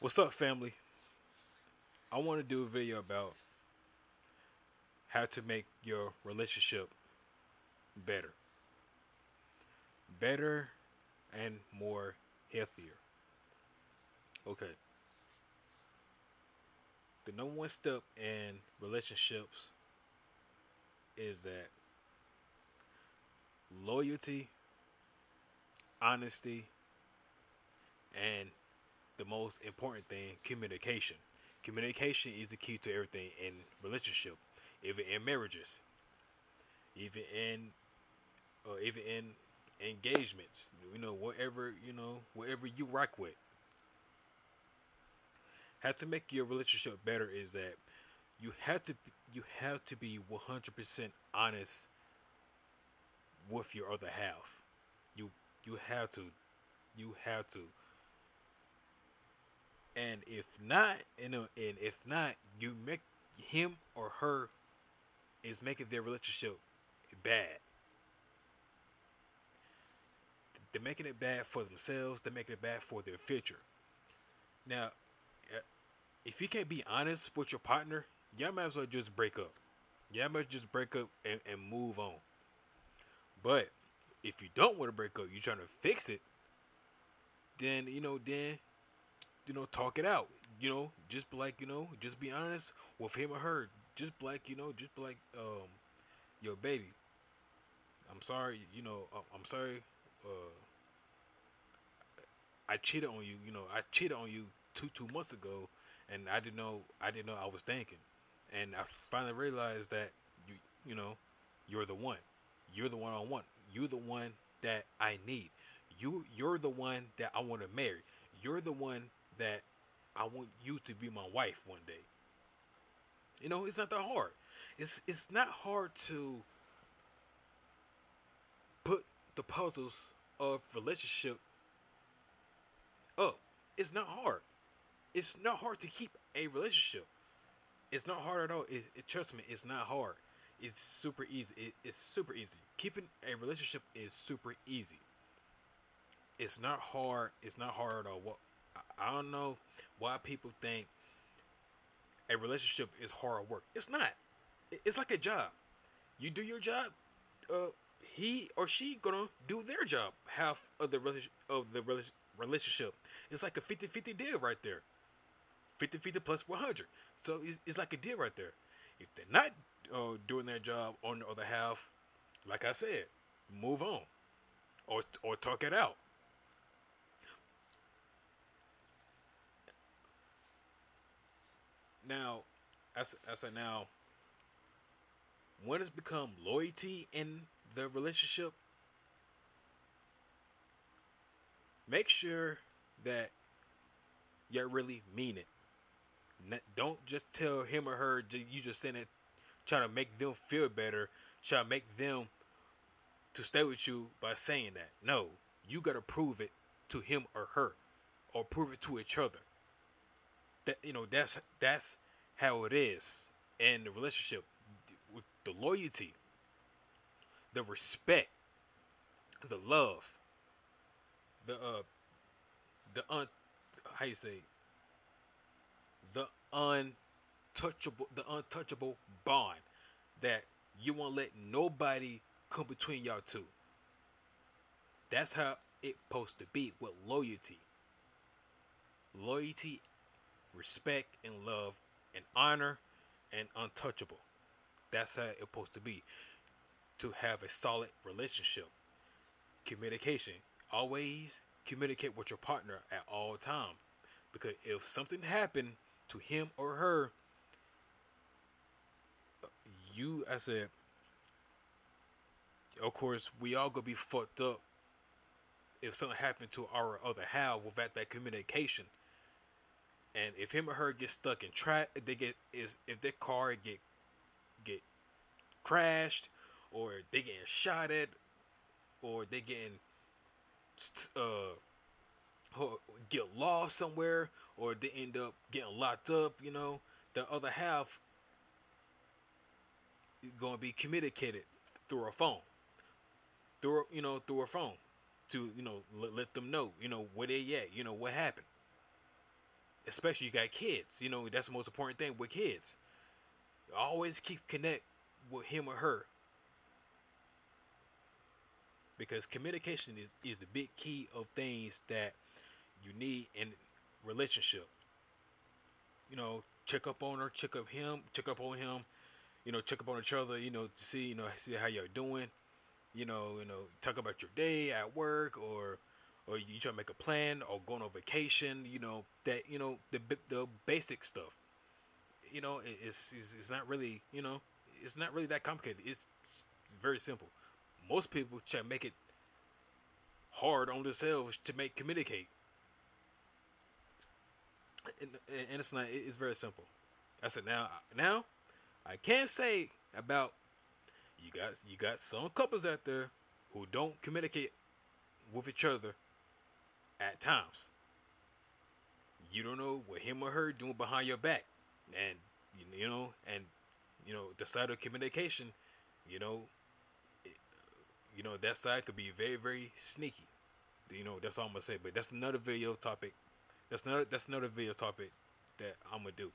What's up, family? I want to do a video about how to make your relationship better. Better and more healthier. Okay. The number one step in relationships is that loyalty, honesty, and the most important thing, communication. Communication is the key to everything in relationship, even in marriages, even in, uh, even in engagements. You know, whatever you know, whatever you rock with. How to make your relationship better is that you have to you have to be one hundred percent honest with your other half. You you have to, you have to and if not, know, and if not, you make him or her is making their relationship bad. They're making it bad for themselves. They're making it bad for their future. Now, uh, if you can't be honest with your partner, y'all might as well just break up. Y'all might just break up and, and move on. But if you don't want to break up, you're trying to fix it, then you know, then you know, talk it out. You know, just like you know, just be honest with him or her. Just like you know, just like um, your baby. I'm sorry, you know, I'm sorry. Uh, I cheated on you. You know, I cheated on you two two months ago, and I didn't know. I didn't know I was thinking, and I finally realized that you you know, you're the one. You're the one I want. You're the one that I need. You you're the one that I want to marry. You're the one that I want you to be my wife one day. You know, it's not that hard. It's it's not hard to put the puzzles of relationship up. It's not hard. It's not hard to keep a relationship. It's not hard at all. It, it trust me, it's not hard. It's super easy. It, it's super easy. Keeping a relationship is super easy. It's not hard. It's not hard at all. What I don't know why people think a relationship is hard work. It's not. It's like a job. You do your job. Uh, he or she gonna do their job. Half of the of the relationship. It's like a 50-50 deal right there. 50-50 plus 100. So it's, it's like a deal right there. If they're not uh, doing their job on the other half, like I said, move on, or or talk it out. Now, I, I said now, when it's become loyalty in the relationship, make sure that you really mean it. Don't just tell him or her you just saying it, trying to make them feel better, try to make them to stay with you by saying that. No, you gotta prove it to him or her, or prove it to each other that you know that's that's how it is in the relationship with the loyalty the respect the love the uh the un how you say the untouchable the untouchable bond that you won't let nobody come between y'all two. That's how it supposed to be with loyalty. Loyalty respect and love and honor and untouchable. That's how it's supposed to be. To have a solid relationship. Communication. Always communicate with your partner at all time. Because if something happened to him or her, you I said of course we all gonna be fucked up if something happened to our other half without that communication and if him or her gets stuck in trap, they get is if their car get get crashed, or they getting shot at, or they getting uh get lost somewhere, or they end up getting locked up, you know, the other half to be communicated through a phone, through you know through a phone, to you know let, let them know you know where they at, you know what happened especially you got kids. You know, that's the most important thing with kids. Always keep connect with him or her. Because communication is, is the big key of things that you need in relationship. You know, check up on her, check up him, check up on him, you know, check up on each other, you know, to see, you know, see how you're doing. You know, you know, talk about your day at work or or you try to make a plan or going on vacation, you know, that, you know, the the basic stuff. You know, it's, it's, it's not really, you know, it's not really that complicated. It's, it's very simple. Most people try to make it hard on themselves to make communicate. And, and it's not, it's very simple. I said, now, now, I can't say about you got you got some couples out there who don't communicate with each other at times. You don't know what him or her doing behind your back, and you know, and you know the side of communication, you know, you know that side could be very very sneaky. You know that's all I'm gonna say. But that's another video topic. That's another that's another video topic that I'm gonna do.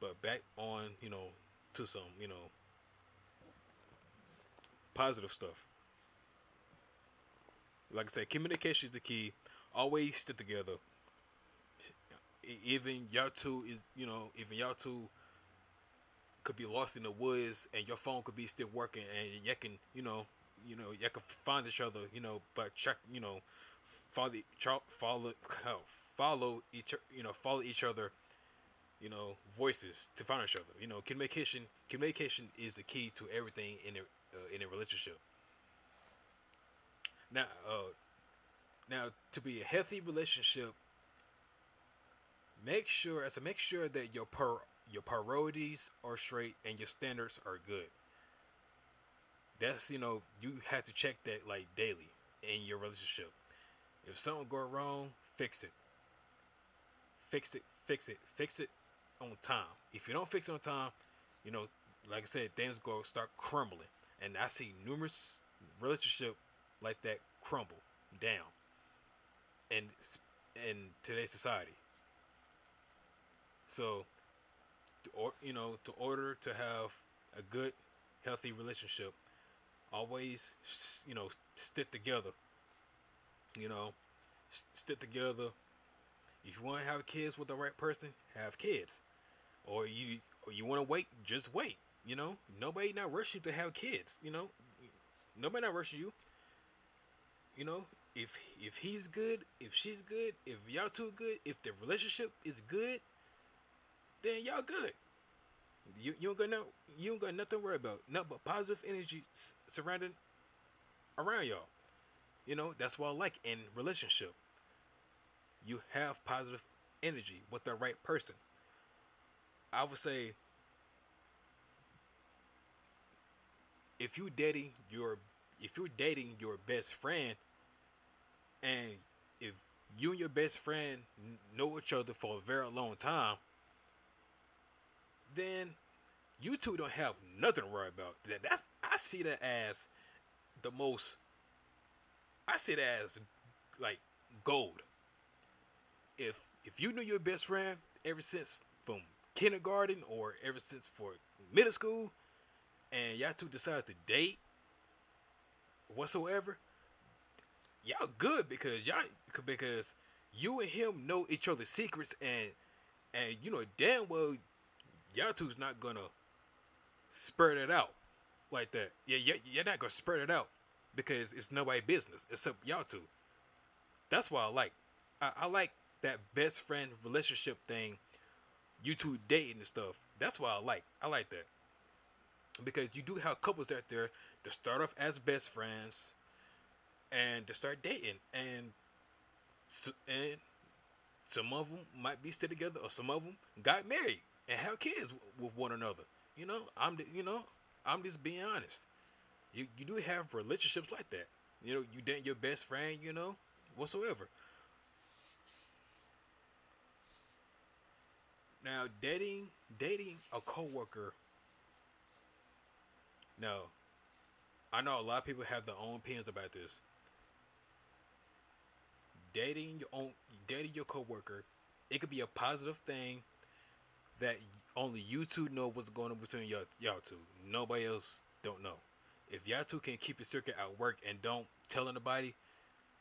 But back on you know to some you know positive stuff. Like I said, communication is the key. Always stick together. Even y'all two is, you know, even y'all two could be lost in the woods and your phone could be still working and you can, you know, you know, you can find each other, you know, but check, you know, follow, follow, follow each, you know, follow each other, you know, voices to find each other. You know, communication, communication is the key to everything in a uh, in a relationship. Now, uh, now to be a healthy relationship, make sure as a make sure that your per your priorities are straight and your standards are good. That's you know you have to check that like daily in your relationship. If something go wrong, fix it. Fix it, fix it, fix it on time. If you don't fix it on time, you know, like I said, things go start crumbling and I see numerous relationship like that crumble down in in today's society. So, or you know, to order to have a good, healthy relationship, always you know stick together. You know, stick together. If you want to have kids with the right person, have kids. Or you or you want to wait, just wait. You know, nobody not rush you to have kids. You know, nobody not rushing you. You know, if if he's good, if she's good, if y'all two good, if the relationship is good, then y'all good. You you don't got no you don't got nothing to worry about. Nothing but positive energy surrounding around y'all. You know that's what I like in relationship. You have positive energy with the right person. I would say if you dating your if you're dating your best friend and if you and your best friend know each other for a very long time then you two don't have nothing to worry about. That that's i see that as the most i see that as like gold. If if you knew your best friend ever since from kindergarten or ever since for middle school and y'all two decide to date whatsoever, y'all good because y'all because you and him know each other's secrets and and you know damn well y'all two's not gonna spread it out like that. Yeah, yeah, you're not gonna spread it out because it's nobody business except y'all two. That's why I like. I, I like that best friend relationship thing. You two dating and stuff. That's why I like. I like that because you do have couples out there that start off as best friends and to start dating and and some of them might be still together or some of them got married and have kids with one another you know i'm you know i'm just being honest you you do have relationships like that you know you date your best friend you know whatsoever now dating dating a coworker no. I know a lot of people have their own opinions about this. Dating your own dating your coworker it could be a positive thing that only you two know what's going on between y'all, y'all two. Nobody else don't know. If y'all two can keep your circuit at work and don't tell anybody,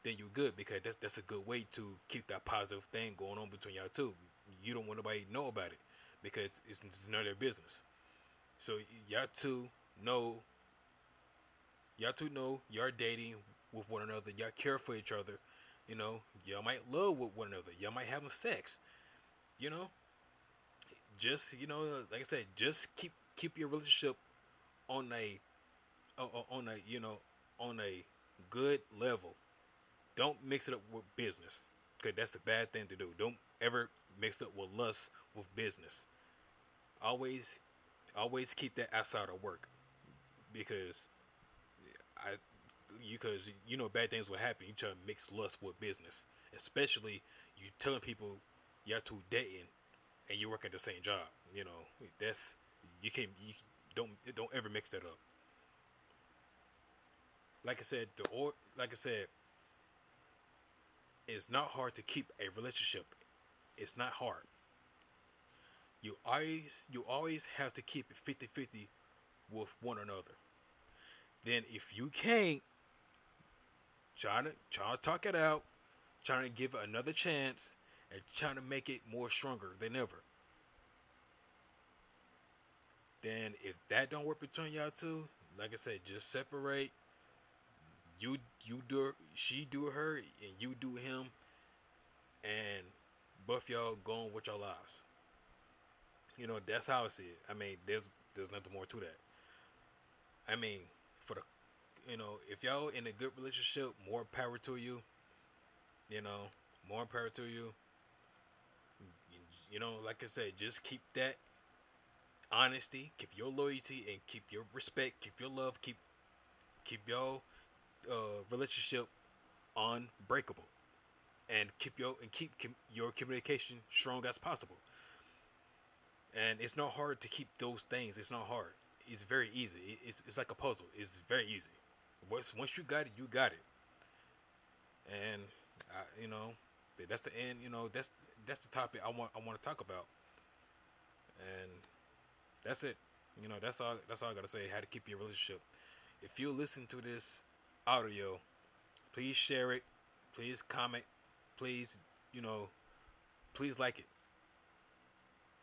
then you good because that's that's a good way to keep that positive thing going on between y'all two. You don't want nobody to know about it because it's, it's none of their business. So y'all two know y'all two know y'all dating with one another. Y'all care for each other. You know, y'all might love with one another. Y'all might having sex. You know, just you know, like I said, just keep keep your relationship on a on a you know on a good level. Don't mix it up with business, cause that's a bad thing to do. Don't ever mix up with lust with business. Always, always keep that outside of work, because I, because you know bad things will happen. You try to mix lust with business, especially you telling people you're two dating and you work at the same job. You know that's you can't you don't don't ever mix that up. Like I said, the or like I said, it's not hard to keep a relationship. It's not hard. You always you always have to keep it 50-50 with one another. Then if you can't trying to try to talk it out, trying to give it another chance, and trying to make it more stronger than ever. Then if that don't work between y'all two, like I said, just separate. You you do she do her and you do him, and both y'all going with your lives. You know that's how I see it. I mean, there's there's nothing more to that. I mean, for the you know, if y'all in a good relationship, more power to you. You know, more power to you. You know, like I said, just keep that honesty, keep your loyalty, and keep your respect, keep your love, keep keep your uh, relationship unbreakable, and keep your and keep com- your communication strong as possible. And it's not hard to keep those things. It's not hard. It's very easy. It's, it's like a puzzle. It's very easy. Once once you got it, you got it. And I, you know, that's the end. You know, that's that's the topic I want I want to talk about. And that's it. You know, that's all that's all I gotta say. How to keep your relationship. If you listen to this audio, please share it. Please comment. Please, you know, please like it.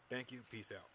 Thank you. Peace out.